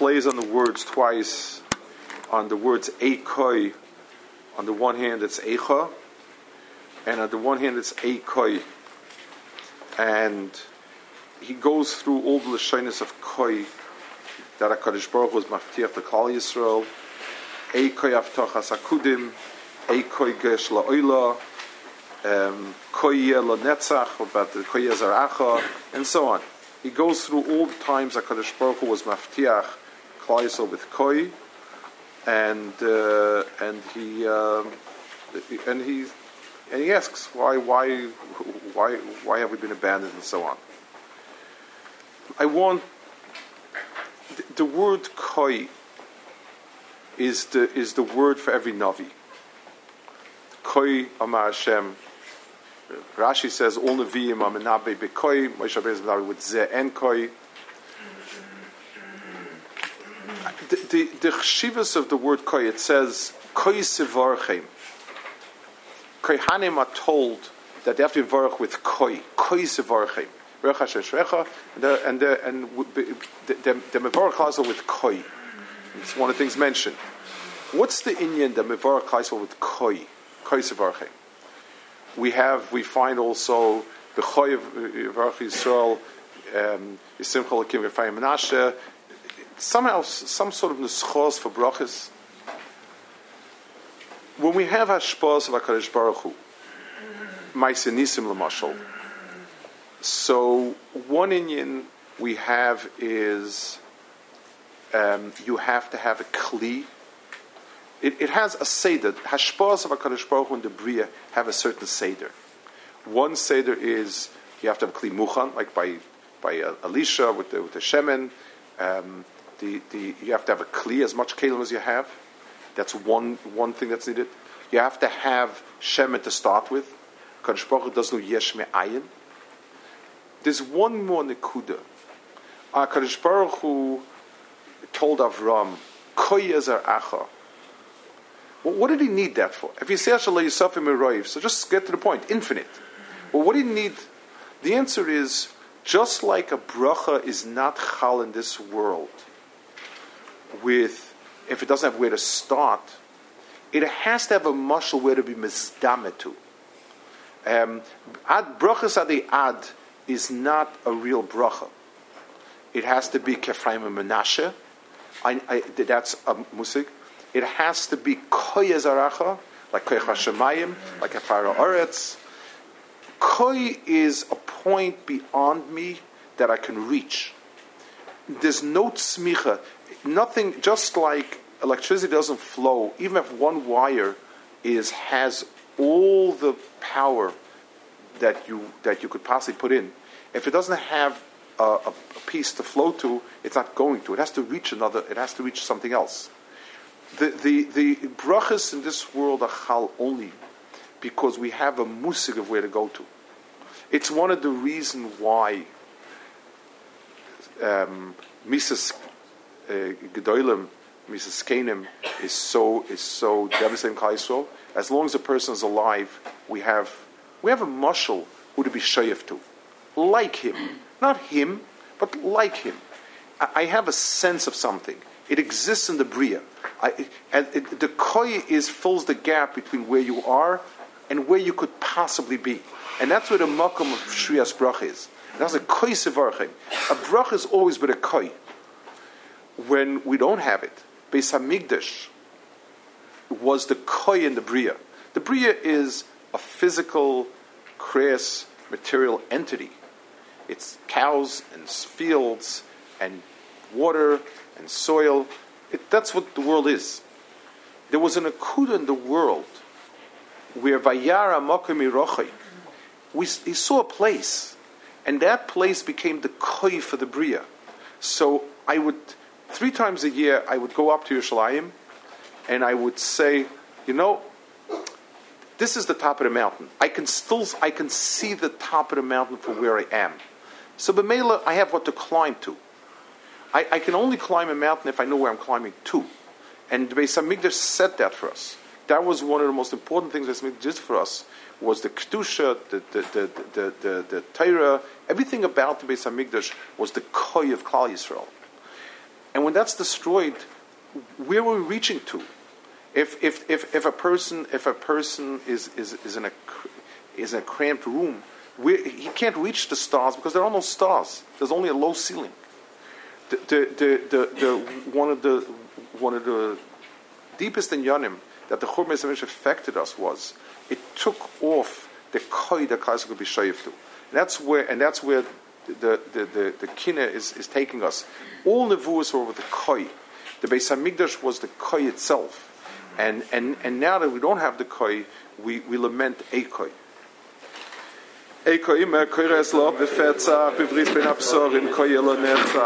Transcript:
plays on the words twice. On the words Eikoi, on the one hand it's Eicha, and on the one hand it's Eikoi. And he goes through all the Lashonis of Koi that HaKadosh Baruch was maftiach to Klal Yisrael, Eikoi Avtochas Akudim, Eikoi Gesh La'oila, um, Koye la Netzach, about the Koye Zaracha, and so on. He goes through all the times that Kadosh Baruch was maftiach Yisrael with Koi, and uh, and he um, and he and he asks why why why why have we been abandoned and so on. I want the, the word Koi is the is the word for every navi. Koi Amar Hashem. Rashi says all Nevi'im are menabe bekoi. Moshe Rabbeinu is menabe with ze and koi. The, the, chshivas of the word koi, it says koi sivarchem. Kohanim are told that they have to work with koi, koi sivarchem. Recha sheshrecha, and the and with koi. It's one of the things mentioned. What's the inyan the mevarach also with koi, koi sivarchem? we have, we find also the Choy of Baruch Yisrael, um, Yisimcha Lakim V'Fayim Menashe, somehow some sort of neschos for brachas. When we have hashpos of Hakadosh Baruch Hu, Maisenisim Lamashal, so one inyan we have is um, you have to have a kli it, it has a seder. Hashpos of Hakadosh Baruch Hu and the Bria have a certain seder. One seder is you have to have kli muchan, like by by uh, Elisha with the with the shemen. Um, the, the, you have to have a kli as much kalim as you have. That's one one thing that's needed. You have to have shemen to start with. Hakadosh Baruch does no yesh me'ayin. There's one more nekuda. Uh, Hakadosh Baruch Hu told Avram, "Koyezer acha." Well, what did he need that for? If you say Hashallah Yisafim Eroiv, so just get to the point, infinite. Well, what did he need? The answer is just like a bracha is not chal in this world, with if it doesn't have where to start, it has to have a muscle where to be mizdamet to. Um, ad brachas adi ad is not a real bracha. It has to be kefraim and menashe. I, I, that's a musik. It has to be koy zaracha, like koy hashemayim, like a oretz. Koy is a point beyond me that I can reach. There's no tzmicha, nothing. Just like electricity doesn't flow, even if one wire is has all the power that you that you could possibly put in. If it doesn't have a, a, piece to flow to, it's not going to. It has to reach another. It has to reach something else the, the, the brachas in this world are chal only because we have a musig of where to go to. It's one of the reasons why um, Mises Uh, Gedolim, Mises Kenim, is so is so devastating. As long as a person is alive, we have we have a mushal who to be shayef to, like him, not him, but like him. I, I have a sense of something. It exists in the bria. I, it, the koy is fills the gap between where you are and where you could possibly be, and that's where the makom of shriyas brach is. That's a koy sevarchim. A brach is always with a koy. When we don't have it, Beis Hamikdash was the koy in the bria. The bria is a physical, crass, material entity. It's cows and fields and water and soil. It, that's what the world is. There was an akuda in the world where Vayara Mokami Rochai, we he saw a place, and that place became the koi for the bria. So I would three times a year I would go up to Yerushalayim, and I would say, you know, this is the top of the mountain. I can still I can see the top of the mountain from where I am. So Bemela, I have what to climb to. I, I, can only climb a mountain if I know where I'm climbing to. And the Beis Hamikdash said that for us. That was one of the most important things Beis Hamikdash did for us, was the Kedusha, the, the, the, the, the, the Torah, everything about the Beis Hamikdash was the Koi of Klal Yisrael. And when that's destroyed, where are we reaching to? If, if, if, if a person if a person is, is, is in a is in a cramped room, he can't reach the stars because there are no stars. There's only a low ceiling. The, the, the, the, one of the one of the deepest in Yonim that the Churban Yisrael affected us was it took off the koi that Kaiser could be shayif to. And that's where and that's where the the the, the kina is, is taking us. All nevuas were with the koi. The Beis Hamikdash was the koi itself. And, and, and now that we don't have the koi, we, we lament a koi.